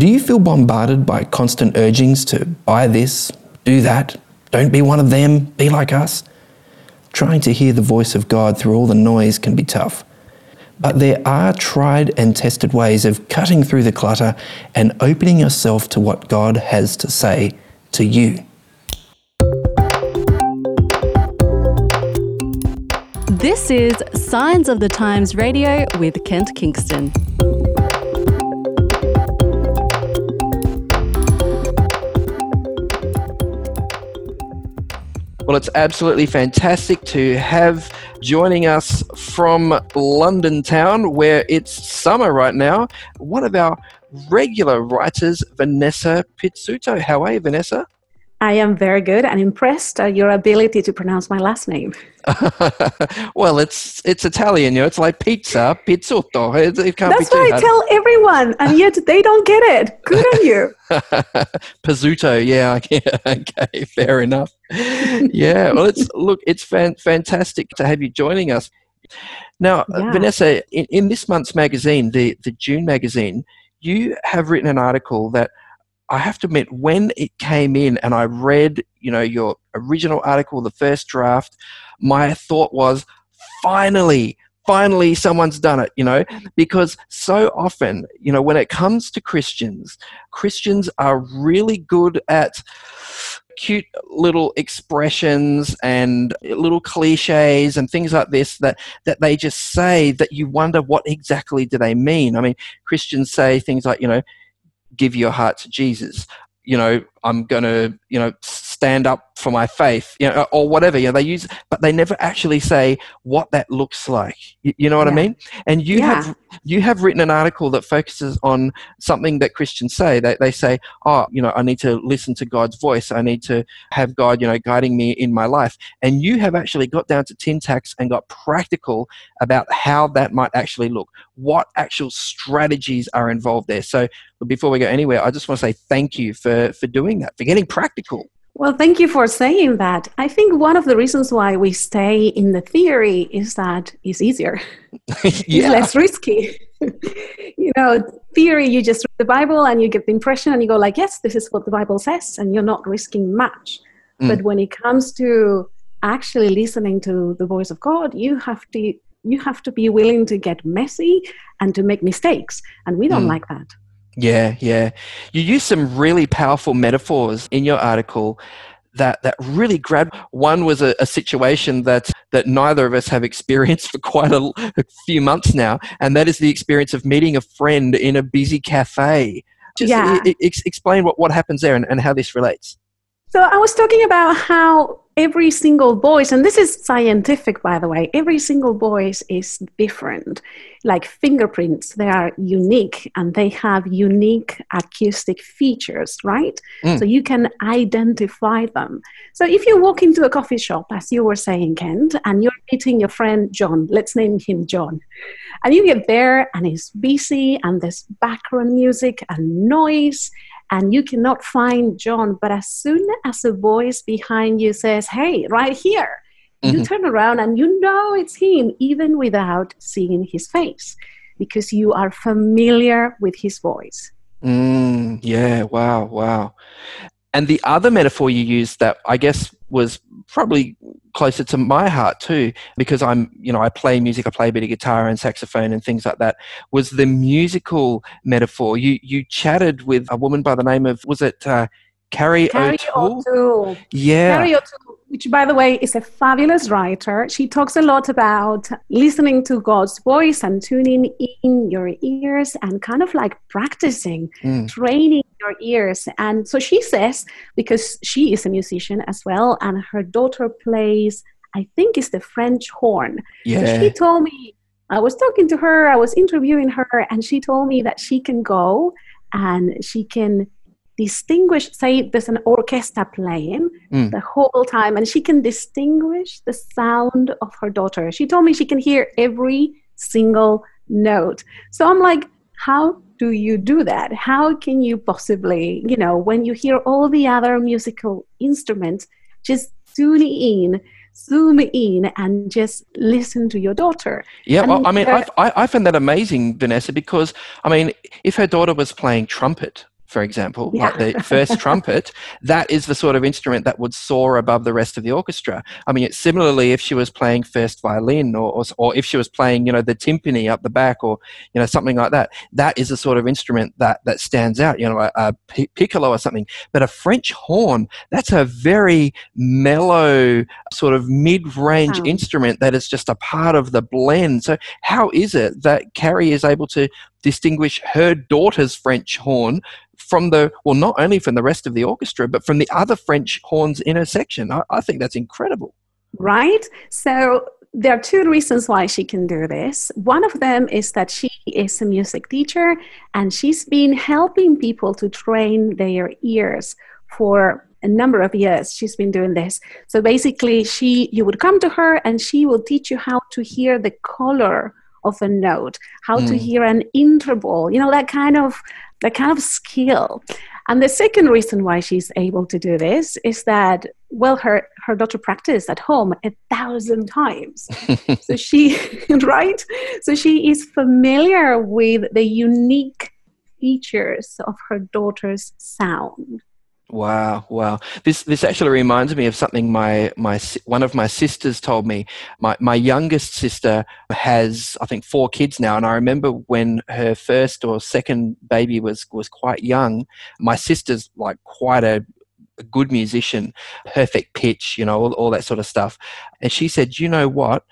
Do you feel bombarded by constant urgings to buy this, do that, don't be one of them, be like us? Trying to hear the voice of God through all the noise can be tough. But there are tried and tested ways of cutting through the clutter and opening yourself to what God has to say to you. This is Signs of the Times Radio with Kent Kingston. Well, it's absolutely fantastic to have joining us from London town, where it's summer right now, one of our regular writers, Vanesa Pizzuto. How are you, Vanesa? I am very good and impressed at your ability to pronounce my last name. well, it's it's Italian, you know. It's like pizza, pizzotto. It, it can't That's be what I hard. tell everyone, and yet they don't get it. Good on you. Pizzuto, yeah, okay, fair enough. Yeah, well, it's look, it's fan, fantastic to have you joining us. Now, uh, Yeah. Vanesa, in, in this month's magazine, the the June magazine, you have written an article that I have to admit, when it came in and I read, you know, your original article, the first draft, my thought was, finally, finally, someone's done it, you know, mm. because so often, you know, when it comes to Christians, Christians are really good at cute little expressions and little cliches and things like this that that they just say that you wonder what exactly do they mean. I mean christians say things like you know give your heart to jesus. You know i'm going to you know stand up for my faith you know or whatever you know they use but they never actually say what that looks like. You, you know what i mean? And you Yeah. have you have written an article that focuses on something that christians say. They, they say oh you know i need to listen to god's voice. I need to have god you know guiding me in my life. And you have actually got down to tin tacks and got practical about how that might actually look. What actual strategies are involved there? So before we go anywhere i just want to say thank you for for doing that for getting practical Well, thank you for saying that. I think one of the reasons why we stay in the theory is that it's easier, it's less risky. you know, theory, you just read the Bible and you get the impression and you go like, yes, this is what the Bible says, and you're not risking much. Mm. But when it comes to actually listening to the voice of God, you have to you have to be willing to get messy and to make mistakes, and we don't Mm. like that. Yeah, yeah. You use some really powerful metaphors in your article that, that really grabbed. One was a, a situation that, that neither of us have experienced for quite a, a few months now, and that is the experience of meeting a friend in a busy cafe. Just Yeah. e- ex- explain what, what happens there and, and how this relates. So I was talking about how every single voice, and this is scientific, by the way, every single voice is different. Like fingerprints, they are unique and they have unique acoustic features, right? Mm. So you can identify them. So if you walk into a coffee shop, as you were saying, Kent, and you're meeting your friend John, let's name him John, and you get there and he's busy and there's background music and noise and you cannot find John. But as soon as a voice behind you says, Hey, right here, you Mhm. turn around and you know it's him, even without seeing his face, because you are familiar with his voice. Mm, yeah, wow, wow. And the other metaphor you used that I guess was probably closer to my heart too, because I'm, you know, I play music, I play a bit of guitar and saxophone and things like that, was the musical metaphor. You you chatted with a woman by the name of, was it uh, Carrie, Carrie O'Toole? O'Toole. Yeah. Carrie O'Toole, which, by the way, is a fabulous writer. She talks a lot about listening to God's voice and tuning in your ears and kind of like practicing, Mm. training your ears. And so she says, because she is a musician as well, and her daughter plays, I think, is the French horn. So Yeah. she told me, I was talking to her, I was interviewing her, and she told me that she can go and she can distinguish, say, there's an orchestra playing Mm. the whole time, and she can distinguish the sound of her daughter. She told me she can hear every single note. So I'm like, how do you do that? How can you possibly, you know, when you hear all the other musical instruments, just tune in, zoom in, and just listen to your daughter? Yeah, I well, mean, I mean, I, I find that amazing, Vanesa, because I mean, if her daughter was playing trumpet for example, Yeah. like the first trumpet, that is the sort of instrument that would soar above the rest of the orchestra. I mean, it's similarly, if she was playing first violin or, or, or if she was playing, you know, the timpani up the back or, you know, something like that, that is the sort of instrument that, that stands out, you know, a, a piccolo or something. But a French horn, that's a very mellow, sort of mid range Sound. instrument that is just a part of the blend. So, how is it that Carrie is able to distinguish her daughter's French horn from the, well, not only from the rest of the orchestra, but from the other French horns in her section? I, I think that's incredible. right? So there are two reasons why she can do this. One of them is that she is a music teacher and she's been helping people to train their ears for a number of years she's been doing this so basically she you would come to her and she will teach you how to hear the color of a note how to Mm. hear an interval you know that kind of that kind of skill. And the second reason why she's able to do this is that well her her daughter practiced at home a thousand times. So she right? So she is familiar with the unique features of her daughter's sound Wow, wow. This this actually reminds me of something my my one of my sisters told me. My my youngest sister has I think four kids now, and I remember when her first or second baby was was quite young. My sister's like quite a, a good musician, perfect pitch, you know, all, all that sort of stuff. And she said, "You know what?"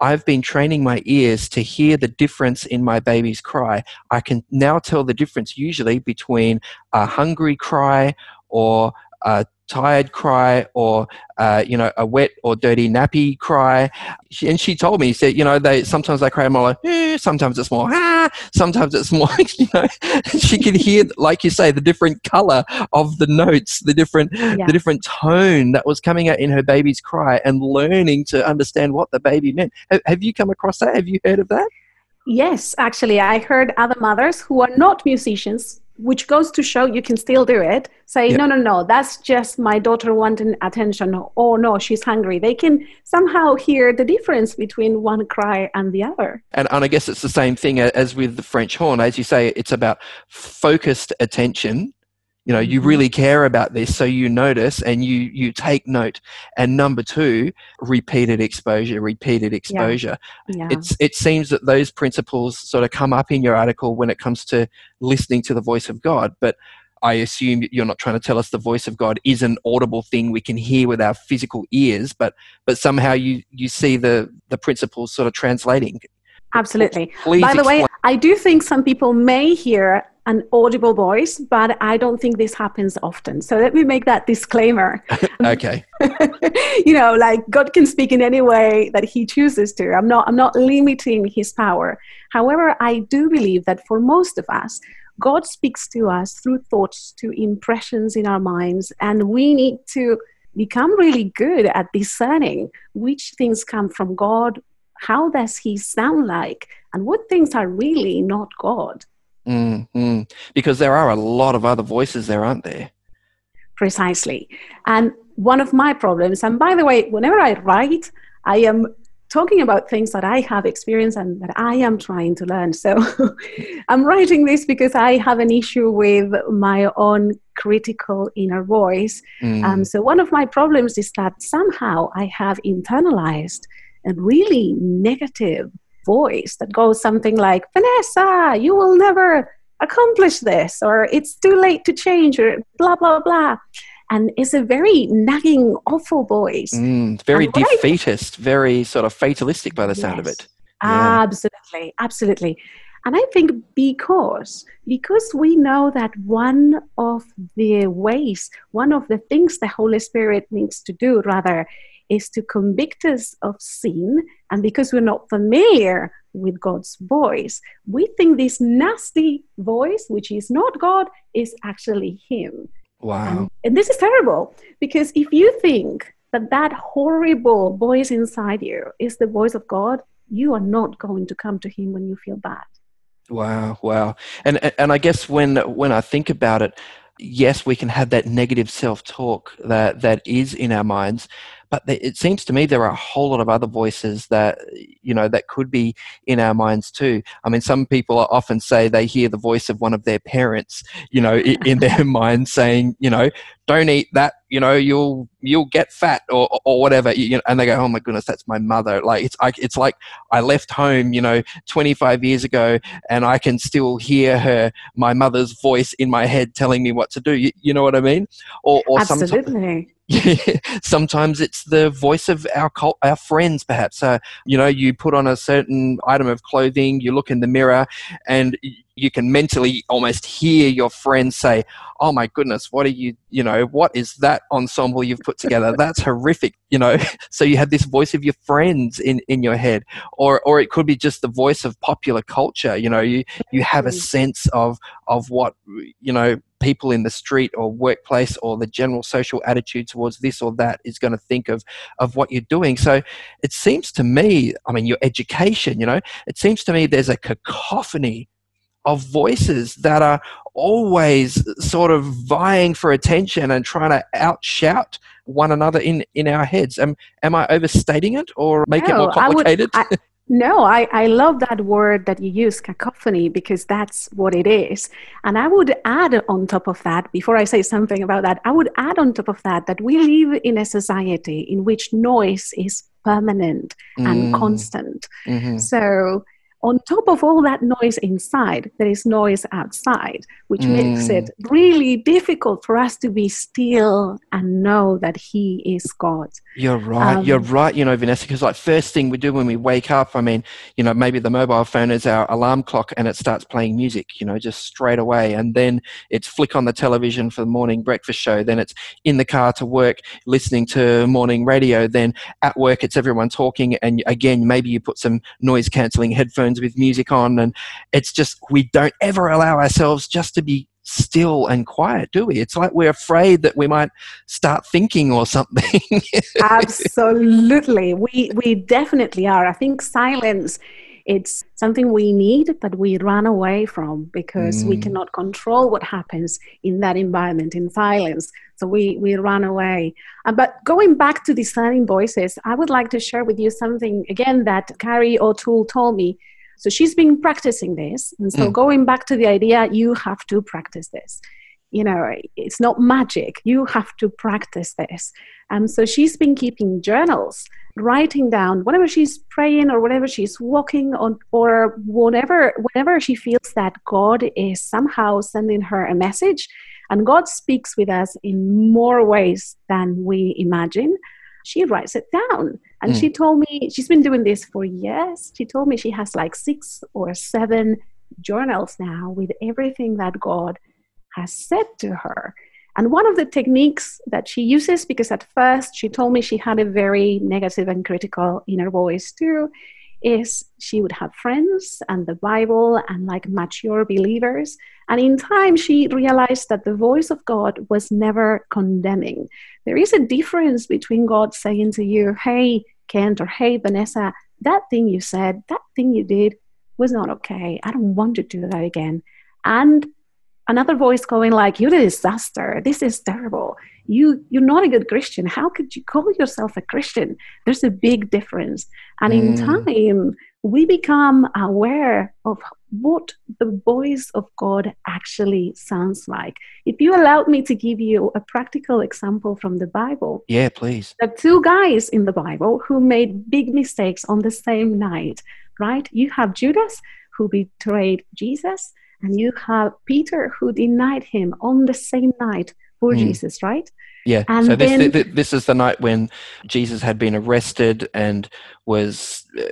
I've been training my ears to hear the difference in my baby's cry. I can now tell the difference usually between a hungry cry or a tired cry or uh, you know a wet or dirty nappy cry. She, and she told me she said you know they sometimes they cry more like eh, sometimes it's more ah sometimes it's more you know. She can hear like you say the different color of the notes the different Yeah. the different tone that was coming out in her baby's cry and learning to understand what the baby meant. Have, have you come across that? Have you heard of that? Yes, actually, I heard other mothers who are not musicians, which goes to show you can still do it, say, Yeah. no, no, no, that's just my daughter wanting attention, oh no, she's hungry. They can somehow hear the difference between one cry and the other. And, and I guess it's the same thing as with the French horn. As you say, it's about focused attention. You know, you Mhm. really care about this, so you notice and you you take note. And number two, repeated exposure, repeated exposure. Yeah. It's it seems that those principles sort of come up in your article when it comes to listening to the voice of God. But I assume you're not trying to tell us the voice of God is an audible thing we can hear with our physical ears, but but somehow you you see the the principles sort of translating. Absolutely. Please By the way, I do think some people may hear an audible voice, but I don't think this happens often. So let me make that disclaimer. okay. you know, like God can speak in any way that He chooses to. I'm not. I'm not limiting His power. However, I do believe that for most of us, God speaks to us through thoughts, to impressions in our minds, and we need to become really good at discerning which things come from God. How does He sound like, and what things are really not God? Mm, mm. Because there are a lot of other voices there, aren't there? Precisely. And one of my problems, and by the way, whenever I write, I am talking about things that I have experienced and that I am trying to learn. So I'm writing this because I have an issue with my own critical inner voice. Mm, Um, so one of my problems is that somehow I have internalized a really negative voice that goes something like, Vanesa, you will never accomplish this, or it's too late to change, or blah, blah, blah. And it's a very nagging, awful voice. mm, very And what I- defeatist, very sort of fatalistic by the sound of it. Yeah. Absolutely, absolutely. And I think because because we know that one of the ways, one of the things the Holy Spirit needs to do rather is to convict us of sin, and because we're not familiar with God's voice, we think this nasty voice, which is not God, is actually Him. Wow. And, and this is terrible because if you think that that horrible voice inside you is the voice of God, you are not going to come to Him when you feel bad. Wow, wow. And and I guess when when I think about it, yes, we can have that negative self-talk that that is in our minds, Uh, but it seems to me there are a whole lot of other voices that you know that could be in our minds too. I mean some people often say they hear the voice of one of their parents you know in their mind saying you know don't eat that you know you'll you'll get fat or or whatever you know, and they go oh my goodness that's my mother. Like it's like it's like i left home you know 25 years ago and i can still hear her my mother's voice in my head telling me what to do you, you know what i mean? Or or Absolutely. sometimes it's the voice of our cult, our friends perhaps. Uh, you know you put on a certain item of clothing you look in the mirror and you can mentally almost hear your friends say oh my goodness what are you you know what is that ensemble you've put together? That's horrific you know? So you have this voice of your friends in in your head. Or or it could be just the voice of popular culture you know? You you have a mm. sense of of what you know people in the street or workplace or the general social attitude towards this or that is going to think of of what you're doing. So it seems to me i mean your education you know? It seems to me there's a cacophony of voices that are always sort of vying for attention and trying to outshout one another in in our heads. Am am I overstating it or make no, it more complicated? I would, I, no, I, I love that word that you use, cacophony, because that's what it is. And I would add on top of that, before I say something about that, I would add on top of that that we live in a society in which noise is permanent and mm. constant. Mm-hmm. So on top of all that noise inside, there is noise outside, which mm. makes it really difficult for us to be still and know that He is God. You're right. Um, You're right. You know, Vanesa, because like first thing we do when we wake up, I mean, you know, maybe the mobile phone is our alarm clock and it starts playing music, you know, just straight away. And then it's flick on the television for the morning breakfast show. Then it's in the car to work, listening to morning radio. Then at work, it's everyone talking. And again, maybe you put some noise cancelling headphones with music on and it's just we don't ever allow ourselves just to be still and quiet do we? It's like we're afraid that we might start thinking or something. Absolutely. We we definitely are. I think silence it's something we need but we run away from because mm. we cannot control what happens in that environment in silence. So we we run away. Uh, but going back to discerning voices i would like to share with you something again that carrie o'toole told me so she's been practicing this. And so mm. going back to the idea, you have to practice this. You know, it's not magic. You have to practice this. And so she's been keeping journals, writing down whenever she's praying or whenever she's walking on or whatever, whenever she feels that God is somehow sending her a message. And God speaks with us in more ways than we imagine she writes it down. And mm. she told me she's been doing this for years. She told me she has like six or seven journals now with everything that God has said to her. And one of the techniques that she uses, because at first she told me she had a very negative and critical inner voice too, is she would have friends and the Bible and like mature believers. And in time, she realized that the voice of God was never condemning. There is a difference between God saying to you, hey, Kent, or hey, Vanesa, that thing you said, that thing you did was not okay. I don't want to do that again. And another voice going like, you're a disaster. This is terrible. You you're not a good christian. How could you call yourself a christian? There's a big difference. And mm. in time we become aware of what the voice of god actually sounds like. If you allowed me to give you a practical example from the bible yeah please. the two guys in the bible who made big mistakes on the same night right? You have judas who betrayed jesus and you have peter who denied him on the same night for mm. Jesus, right? Yeah. And so this, then, this is the night when Jesus had been arrested and was, uh,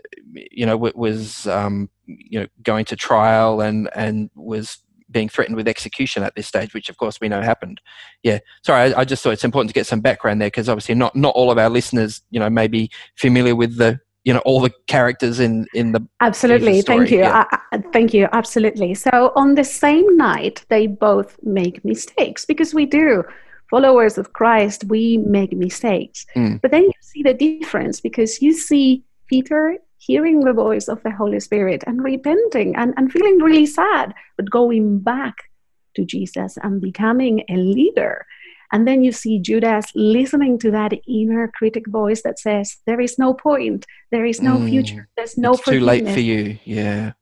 you know, was um, you know going to trial and and was being threatened with execution at this stage, which of course we know happened. Yeah. Sorry, I, I just thought it's important to get some background there because obviously not not all of our listeners, you know, may be familiar with the you know all the characters in in the absolutely. Thank you. Yeah. I, thank you. Absolutely. So on the same night they both make mistakes because we do. Followers of christ we make mistakes. Mm. but then you see the difference because you see peter hearing the voice of the holy spirit and repenting and, and feeling really sad but going back to jesus and becoming a leader And then you see Judas listening to that inner critic voice that says, There is no point, there is no Mm. future, there's no it's too late for you. Yeah.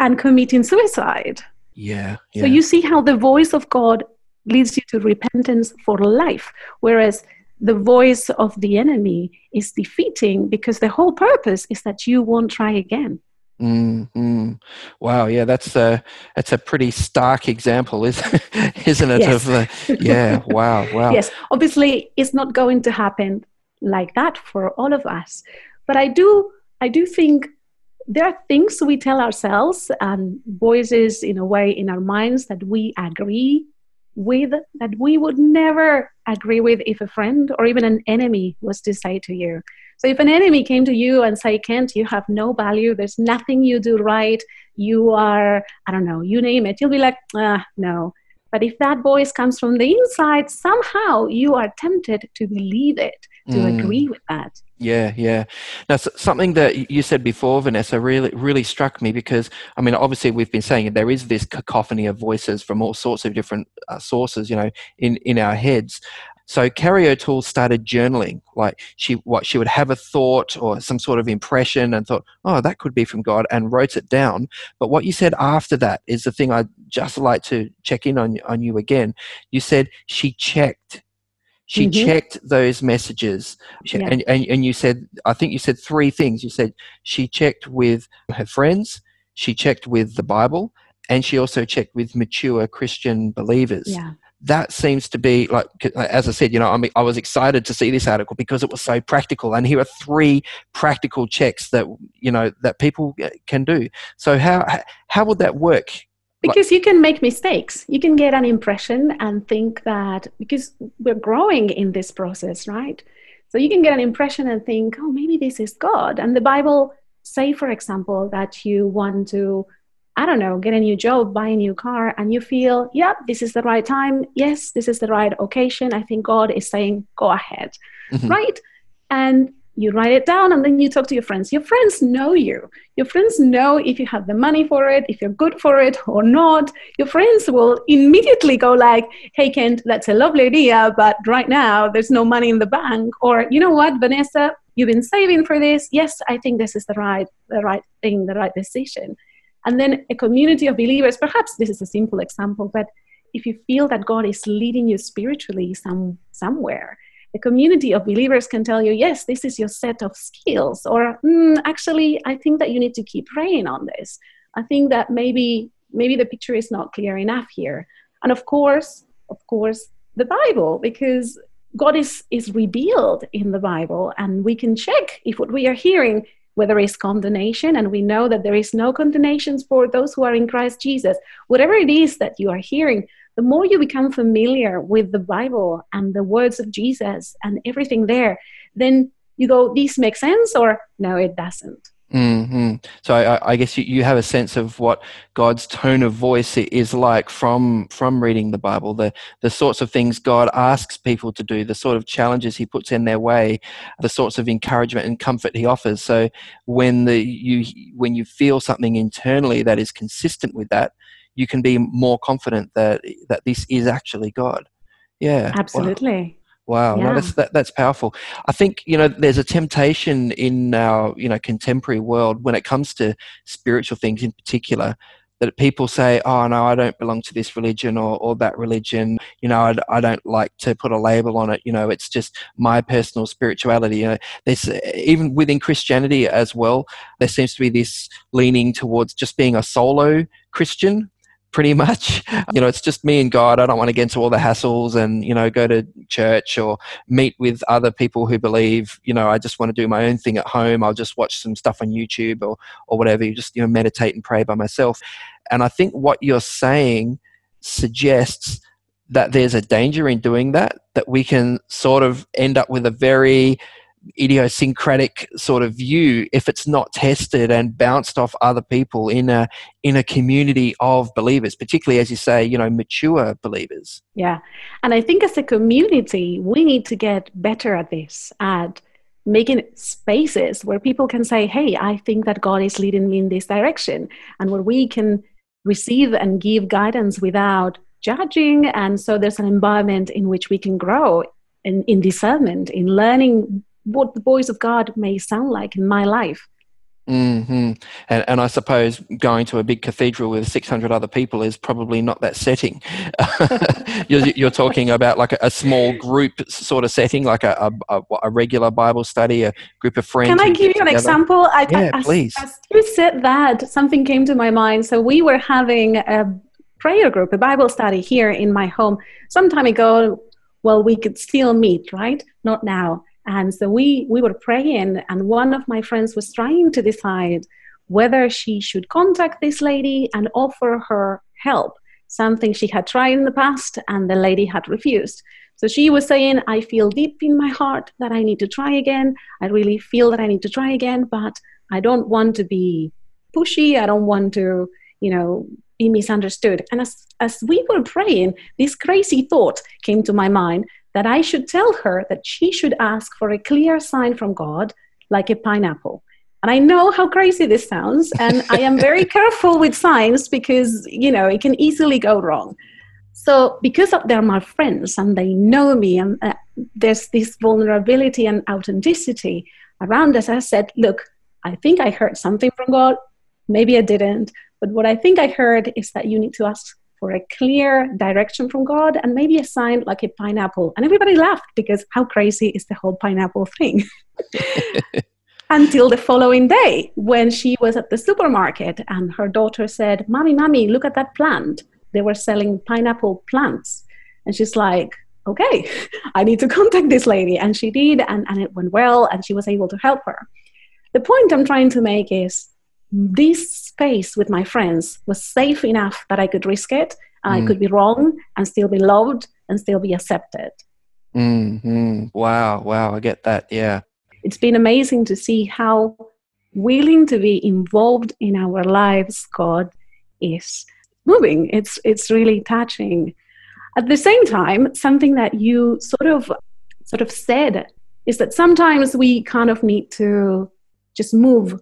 and committing suicide. Yeah. yeah. So you see how the voice of God leads you to repentance for life, whereas the voice of the enemy is defeating because the whole purpose is that you won't try again. Mm, mm. Wow, yeah, that's a that's a pretty stark example, isn't isn't it? Yes. Of the, yeah, wow, wow. Yes, obviously it's not going to happen like that for all of us. But I do I do think there are things we tell ourselves and voices in a way in our minds that we agree with that we would never agree with if a friend or even an enemy was to say to you. So if an enemy came to you and say, Kent, you have no value, there's nothing you do right, you are, I don't know, you name it, you'll be like, ah, no. But if that voice comes from the inside, somehow you are tempted to believe it, to Mm. agree with that. Yeah, yeah. Now, something that you said before, Vanesa, really, really struck me because, I mean, obviously we've been saying there is this cacophony of voices from all sorts of different uh, sources, you know, in in our heads. So Carrie O'Toole started journaling. Like she, what she would have a thought or some sort of impression, and thought, "Oh, that could be from God," and wrote it down. But what you said after that is the thing I'd just like to check in on on you again. You said she checked. She Mhm. checked those messages, She- Yeah. and, and and you said, I think you said three things. You said she checked with her friends, she checked with the Bible, and she also checked with mature Christian believers Yeah. That seems to be like as i said you know i mean i was excited to see this article because it was so practical and here are three practical checks that you know that people uh, can do so how how would that work Because you can make mistakes. You can get an impression and think that because we're growing in this process, right? So you can get an impression and think, oh, maybe this is God. And the Bible say, for example, that you want to, I don't know, get a new job, buy a new car, and you feel, yeah, this is the right time. Yes, this is the right occasion. I think God is saying, go ahead, Mhm. right? And you write it down and then you talk to your friends. Your friends know you. Your friends know if you have the money for it, if you're good for it or not. Your friends will immediately go like, "Hey Kent, that's a lovely idea, but right now there's no money in the bank." Or, "You know what, Vanesa, you've been saving for this. Yes, I think this is the right the right thing, the right decision." And then a community of believers, perhaps this is a simple example, but if you feel that God is leading you spiritually some somewhere, a community of believers can tell you, yes, this is your set of skills, or "Mm, actually, I think that you need to keep praying on this. I think that maybe maybe the picture is not clear enough here. And of course, of course, the Bible, because God is is revealed in the Bible, and we can check if what we are hearing whether it's condemnation, and we know that there is no condemnations for those who are in Christ Jesus. Whatever it is that you are hearing, the more you become familiar with the Bible and the words of Jesus and everything there, then you go, this makes sense, or no, it doesn't. Hmm So I, I guess you, you have a sense of what God's tone of voice is like from from reading the Bible, the the sorts of things God asks people to do, the sort of challenges He puts in their way, the sorts of encouragement and comfort He offers. So when the you when you feel something internally that is consistent with that, you can be more confident that that this is actually God. Yeah. Absolutely. Wow, no, Yeah. that's that, that's powerful. I think you know there's a temptation in our you know contemporary world when it comes to spiritual things in particular that people say, "Oh no, I don't belong to this religion or, or that religion." You know, I, I don't like to put a label on it. You know, it's just my personal spirituality. You know, there's even within Christianity as well. There seems to be this leaning towards just being a solo Christian, pretty much. You know, it's just me and God. I don't want to get into all the hassles and, you know, go to church or meet with other people who believe, you know, I just want to do my own thing at home. I'll just watch some stuff on YouTube or, or whatever. You just, you know, meditate and pray by myself. And I think what you're saying suggests that there's a danger in doing that, that we can sort of end up with a very idiosyncratic sort of view if it's not tested and bounced off other people in a in a community of believers particularly as you say you know mature believers Yeah. And I think as a community, we need to get better at this, at making spaces where people can say, hey, I think that God is leading me in this direction, and where we can receive and give guidance without judging. And so there's an environment in which we can grow in, in discernment, in learning what the voice of God may sound like in my life. Mm-hmm. And, and I suppose going to a big cathedral with 600 other people is probably not that setting. you're, you're, talking about like a, a, small group sort of setting, like a, a, a, regular Bible study, a group of friends. Can I give you an example? I, yeah, as, please. As you said that, something came to my mind. So we were having a prayer group, a Bible study here in my home some time ago. Well, we could still meet, right? Not now. And so we, we were praying, and one of my friends was trying to decide whether she should contact this lady and offer her help, something she had tried in the past and the lady had refused. So she was saying, I feel deep in my heart that I need to try again. I really feel that I need to try again, but I don't want to be pushy. I don't want to, you know, be misunderstood. And as, as we were praying, this crazy thought came to my mind that I should tell her that she should ask for a clear sign from God, like a pineapple. And I know how crazy this sounds, and I am very careful with signs because, you know, it can easily go wrong. So, because they're my friends and they know me, and uh, there's this vulnerability and authenticity around us, I said, Look, I think I heard something from God. Maybe I didn't. But what I think I heard is that you need to ask for a clear direction from God and maybe a sign like a pineapple. And everybody laughed because how crazy is the whole pineapple thing? Until the following day when she was at the supermarket and her daughter said, Mommy, Mommy, look at that plant. They were selling pineapple plants. And she's like, okay, I need to contact this lady. And she did, and, and it went well, and she was able to help her. The point I'm trying to make is this space with my friends was safe enough that I could risk it. Mm. I could be wrong and still be loved and still be accepted. Mm-hmm. Wow, wow, I get that. Yeah. It's been amazing to see how willing to be involved in our lives God is moving. It's it's really touching. At the same time, something that you sort of sort of said is that sometimes we kind of need to just move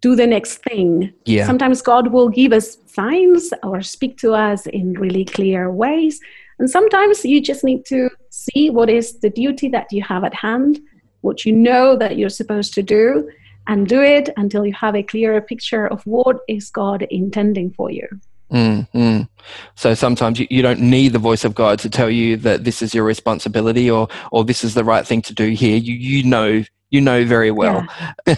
do the next thing. Yeah. Sometimes God will give us signs or speak to us in really clear ways. And sometimes you just need to see what is the duty that you have at hand, what you know that you're supposed to do, and do it until you have a clearer picture of what is God intending for you. Mm-hmm. So sometimes you, you don't need the voice of God to tell you that this is your responsibility or or this is the right thing to do here. You you know you know very well. Yeah.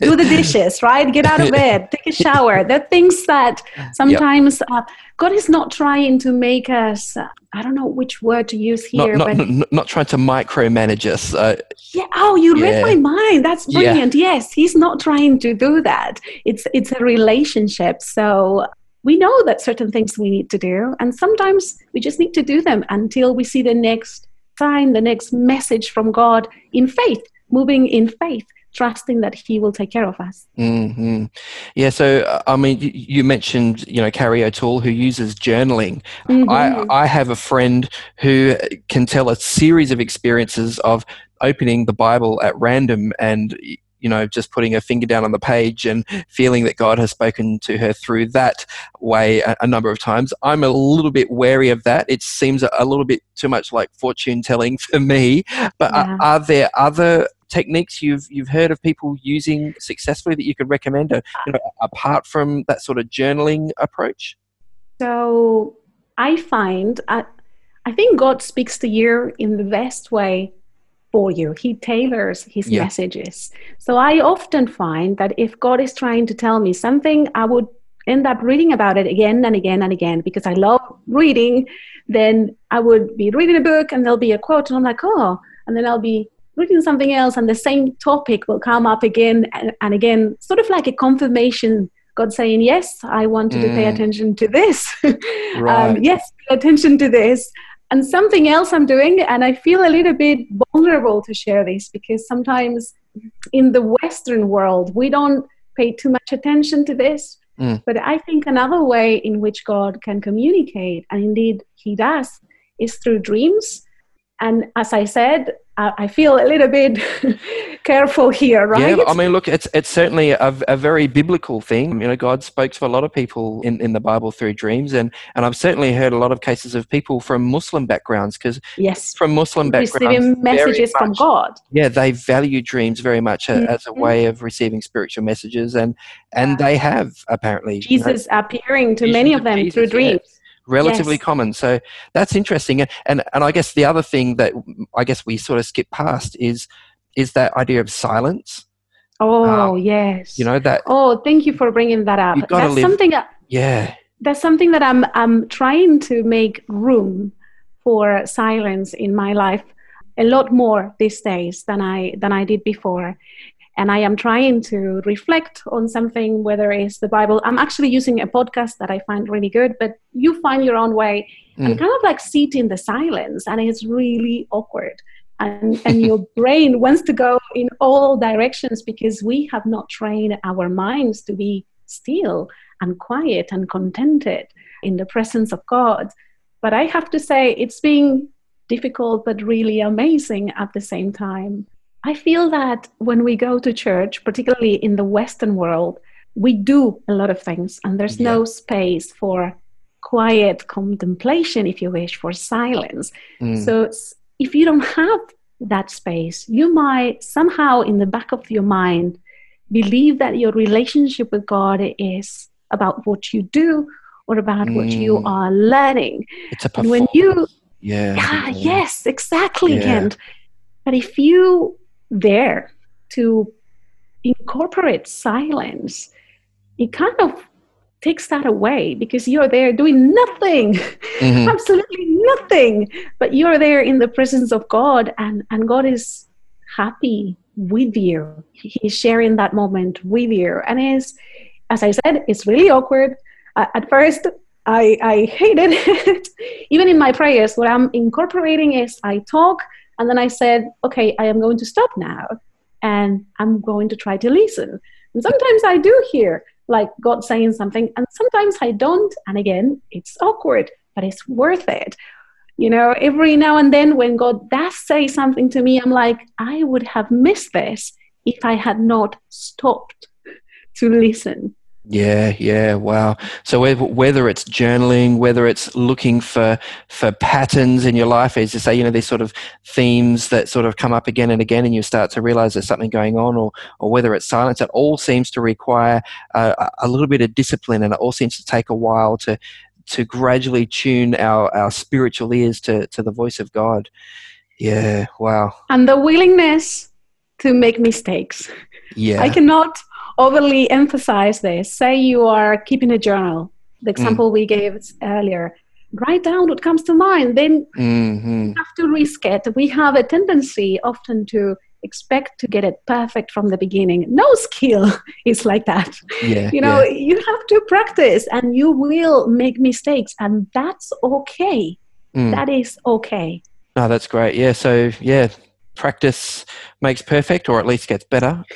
Do the dishes, right? Get out of bed, take a shower. There are things that sometimes yep. uh, God is not trying to make us. Uh, I don't know which word to use here, not, not, not, not trying to micromanage us. Uh, yeah. Oh, you yeah. read my mind. That's brilliant. Yeah. Yes, He's not trying to do that. It's it's a relationship. So we know that certain things we need to do, and sometimes we just need to do them until we see the next sign, the next message from God in faith moving in faith trusting that he will take care of us mm-hmm. yeah so uh, i mean you mentioned you know carrie o'toole who uses journaling mm-hmm. i i have a friend who can tell a series of experiences of opening the bible at random and you know, just putting her finger down on the page and feeling that God has spoken to her through that way a, a number of times. I'm a little bit wary of that. It seems a, a little bit too much like fortune telling for me. But yeah. are, are there other techniques you've you've heard of people using successfully that you could recommend, you know, apart from that sort of journaling approach? So I find I, I think God speaks to you in the best way for you. He tailors his yeah. messages. So I often find that if God is trying to tell me something, I would end up reading about it again and again and again because I love reading. Then I would be reading a book and there'll be a quote, and I'm like, oh, and then I'll be reading something else and the same topic will come up again and, and again, sort of like a confirmation. God saying, Yes, I want you mm. to pay mm. attention to this. Um, right. um, yes, pay attention to this. And something else I'm doing, and I feel a little bit vulnerable to share this because sometimes in the Western world, we don't pay too much attention to this. Mm. But I think another way in which God can communicate, and indeed He does, is through dreams. And as I said, I, feel a little bit careful here, right? Yeah, I mean, look, it's it's certainly a, a very biblical thing. You know, God spoke to a lot of people in, in the Bible through dreams, and and I've certainly heard a lot of cases of people from Muslim backgrounds because yes, from Muslim backgrounds, receiving messages much, from God. Yeah, they value dreams very much mm-hmm. as a way of receiving spiritual messages, and and they have apparently Jesus you know, appearing to many of them Jesus, through dreams. Yeah relatively yes. common. So that's interesting. And, and and I guess the other thing that I guess we sort of skip past is is that idea of silence. Oh um, yes. You know that. Oh, thank you for bringing that up. That's live, something. That, yeah. That's something that I'm I'm trying to make room for silence in my life a lot more these days than I than I did before. And I am trying to reflect on something, whether it's the Bible. I'm actually using a podcast that I find really good, but you find your own way mm. and kind of like sit in the silence, and it's really awkward and, and your brain wants to go in all directions because we have not trained our minds to be still and quiet and contented in the presence of God. But I have to say, it's been difficult but really amazing at the same time. I feel that when we go to church, particularly in the Western world, we do a lot of things, and there's yeah. no space for quiet contemplation, if you wish, for silence. Mm. So if you don't have that space, you might somehow in the back of your mind believe that your relationship with God is about what you do or about mm. what you mm. are learning. It's a and when you yeah, yeah yes, exactly, yeah. Kent. But if you dare to incorporate silence, it kind of takes that away because you're there doing nothing, mm-hmm. absolutely nothing, but you're there in the presence of God and, and God is happy with you. He's sharing that moment with you. And is, as I said, it's really awkward. Uh, at first, I, I hated it. Even in my prayers, what I'm incorporating is I talk and then I said, okay, I am going to stop now and I'm going to try to listen. And sometimes I do hear like God saying something, and sometimes I don't. And again, it's awkward, but it's worth it. You know, every now and then when God does say something to me, I'm like, I would have missed this if I had not stopped to listen. Yeah, yeah, wow. So whether it's journaling, whether it's looking for for patterns in your life, as you say, you know, these sort of themes that sort of come up again and again, and you start to realize there's something going on, or or whether it's silence, it all seems to require uh, a little bit of discipline, and it all seems to take a while to to gradually tune our our spiritual ears to to the voice of God. Yeah, wow. And the willingness to make mistakes. Yeah, I cannot overly emphasize this. Say you are keeping a journal, the mm. example mm. we gave earlier. Write down what comes to mind. Then mm-hmm. you have to risk it. We have a tendency often to expect to get it perfect from the beginning. No skill is like that. Yeah, you know, yeah. you have to practice and you will make mistakes, and that's okay. Mm. That is okay. Oh, that's great. Yeah. So, yeah, practice makes perfect or at least gets better.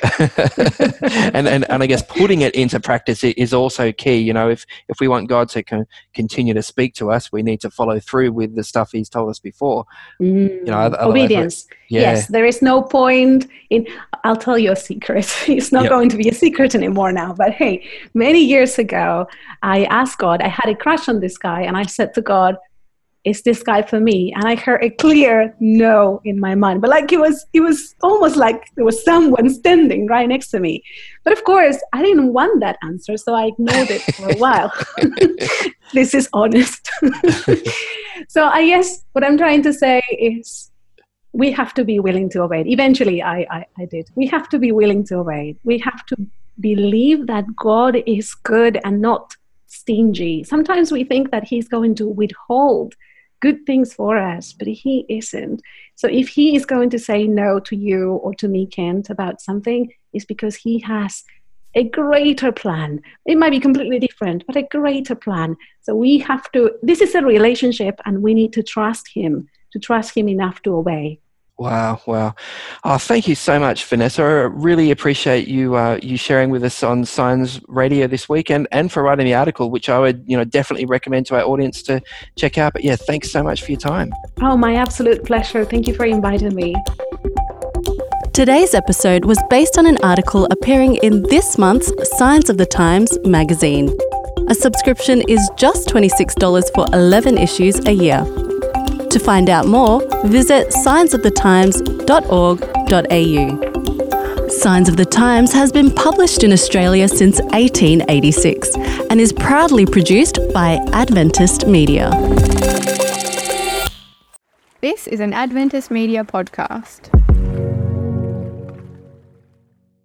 And, and and i guess putting it into practice is also key. You know if if we want god to con- continue to speak to us we need to follow through with the stuff he's told us before. Mm, you know obedience. Yeah. yes there is no point in i'll tell you a secret. It's not yep. going to be a secret anymore now but hey many years ago i asked god i had a crush on this guy and i said to god is this guy for me? And i heard a clear no in my mind. But like it was it was almost like there was someone standing right next to me. But of course i didn't want that answer so i ignored it for a while. This is honest. So i guess what i'm trying to say is we have to be willing to obey. Eventually I, I i did. We have to be willing to obey. We have to believe that god is good and not stingy. Sometimes we think that he's going to withhold good things for us, but he isn't. So if he is going to say no to you or to me, Kent, about something, it's because he has a greater plan. It might be completely different, but a greater plan. So we have to, this is a relationship, and we need to trust him, to trust him enough to obey. Wow, wow. Oh, thank you so much, Vanesa. I really appreciate you uh, you sharing with us on Signs Radio this week and, and for writing the article, which I would you know definitely recommend to our audience to check out. But yeah, thanks so much for your time. Oh, my absolute pleasure. Thank you for inviting me. Today's episode was based on an article appearing in this month's Signs of the Times magazine. A subscription is just $26 for 11 issues a year. To find out more, visit signsofthetimes.org.au. Signs of the Times has been published in Australia since 1886 and is proudly produced by Adventist Media. This is an Adventist Media podcast.